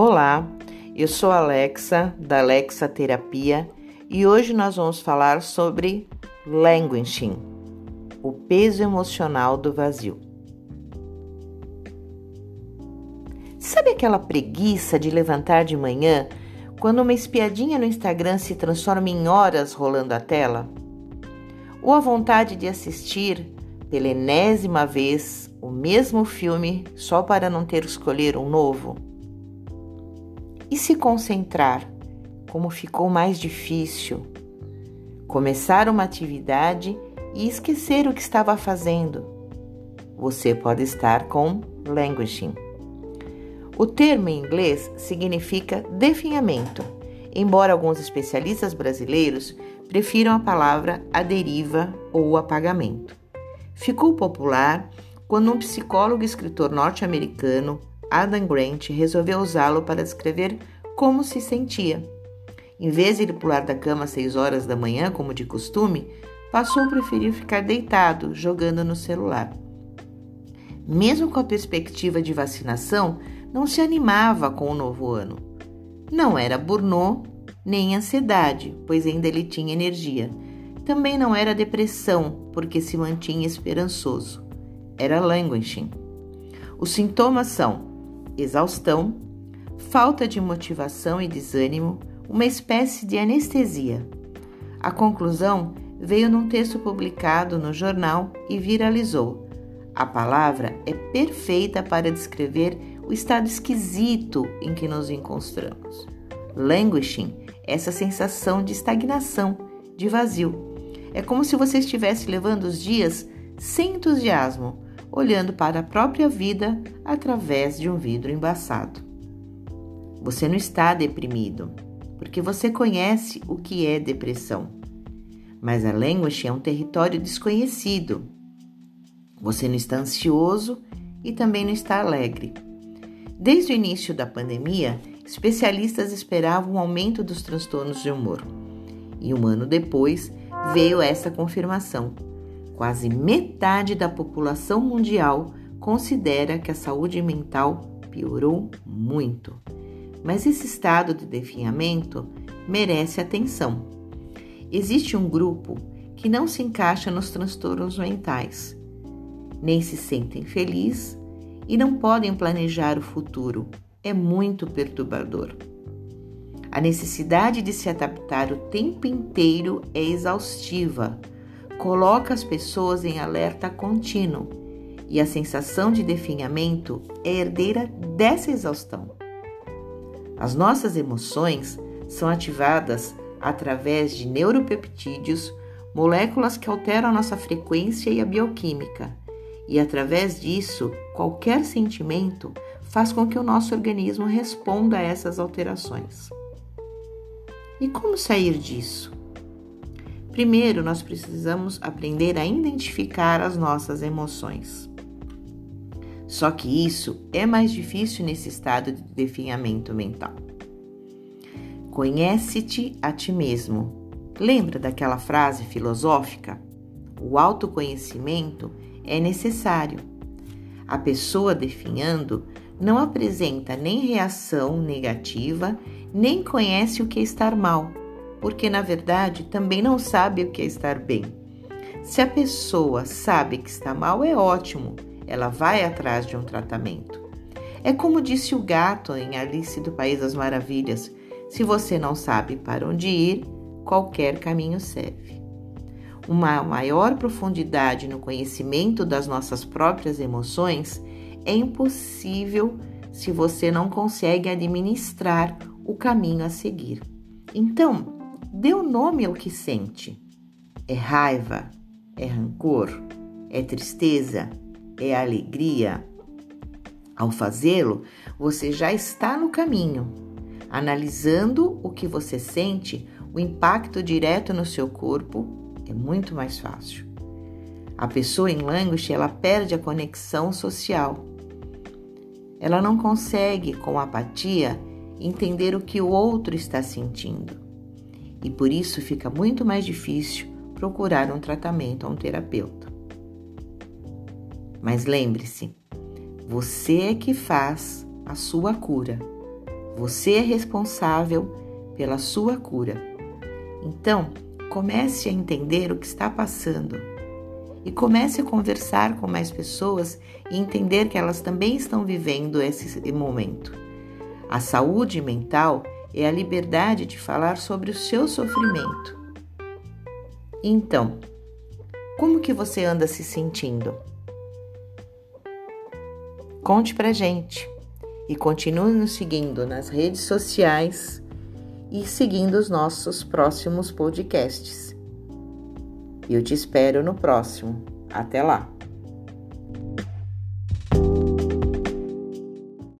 Olá, eu sou Alexa da Alexa Terapia e hoje nós vamos falar sobre languishing, o peso emocional do vazio. Sabe aquela preguiça de levantar de manhã quando uma espiadinha no Instagram se transforma em horas rolando a tela? Ou a vontade de assistir pela enésima vez o mesmo filme só para não ter que escolher um novo? E se concentrar, como ficou mais difícil. Começar uma atividade e esquecer o que estava fazendo. Você pode estar com languishing. O termo em inglês significa definhamento, embora alguns especialistas brasileiros prefiram a palavra a deriva ou apagamento. Ficou popular quando um psicólogo e escritor norte-americano Adam Grant resolveu usá-lo para descrever como se sentia. Em vez de ele pular da cama às seis horas da manhã, como de costume, passou a preferir ficar deitado, jogando no celular. Mesmo com a perspectiva de vacinação, não se animava com o novo ano. Não era burnout nem ansiedade, pois ainda ele tinha energia. Também não era depressão, porque se mantinha esperançoso. Era languishing. Os sintomas são exaustão, falta de motivação e desânimo, uma espécie de anestesia. A conclusão veio num texto publicado no jornal e viralizou. A palavra é perfeita para descrever o estado esquisito em que nos encontramos. Languishing, essa sensação de estagnação, de vazio. É como se você estivesse levando os dias sem entusiasmo, olhando para a própria vida através de um vidro embaçado. Você não está deprimido, porque você conhece o que é depressão. Mas a language é um território desconhecido. Você não está ansioso e também não está alegre. Desde o início da pandemia, especialistas esperavam um aumento dos transtornos de humor. E um ano depois veio essa confirmação Quase metade da população mundial considera que a saúde mental piorou muito. Mas esse estado de definhamento merece atenção. Existe um grupo que não se encaixa nos transtornos mentais, nem se sentem felizes e não podem planejar o futuro. É muito perturbador. A necessidade de se adaptar o tempo inteiro é exaustiva coloca as pessoas em alerta contínuo e a sensação de definhamento é herdeira dessa exaustão. As nossas emoções são ativadas através de neuropeptídeos, moléculas que alteram nossa frequência e a bioquímica, e através disso, qualquer sentimento faz com que o nosso organismo responda a essas alterações. E como sair disso? Primeiro, nós precisamos aprender a identificar as nossas emoções. Só que isso é mais difícil nesse estado de definhamento mental. Conhece-te a ti mesmo. Lembra daquela frase filosófica? O autoconhecimento é necessário. A pessoa definhando não apresenta nem reação negativa, nem conhece o que é estar mal porque na verdade também não sabe o que é estar bem. Se a pessoa sabe que está mal, é ótimo, ela vai atrás de um tratamento. É como disse o gato em Alice do País das Maravilhas: se você não sabe para onde ir, qualquer caminho serve. Uma maior profundidade no conhecimento das nossas próprias emoções é impossível se você não consegue administrar o caminho a seguir. Então, Um nome ao que sente. É raiva? É rancor? É tristeza? É alegria? Ao fazê-lo, você já está no caminho. Analisando o que você sente, o impacto direto no seu corpo é muito mais fácil. A pessoa em language, ela perde a conexão social. Ela não consegue, com apatia, entender o que o outro está sentindo e por isso fica muito mais difícil procurar um tratamento a um terapeuta. Mas lembre-se, você é que faz a sua cura. Você é responsável pela sua cura. Então, comece a entender o que está passando e comece a conversar com mais pessoas e entender que elas também estão vivendo esse momento. A saúde mental é a liberdade de falar sobre o seu sofrimento. Então, como que você anda se sentindo? Conte pra gente e continue nos seguindo nas redes sociais e seguindo os nossos próximos podcasts. Eu te espero no próximo. Até lá!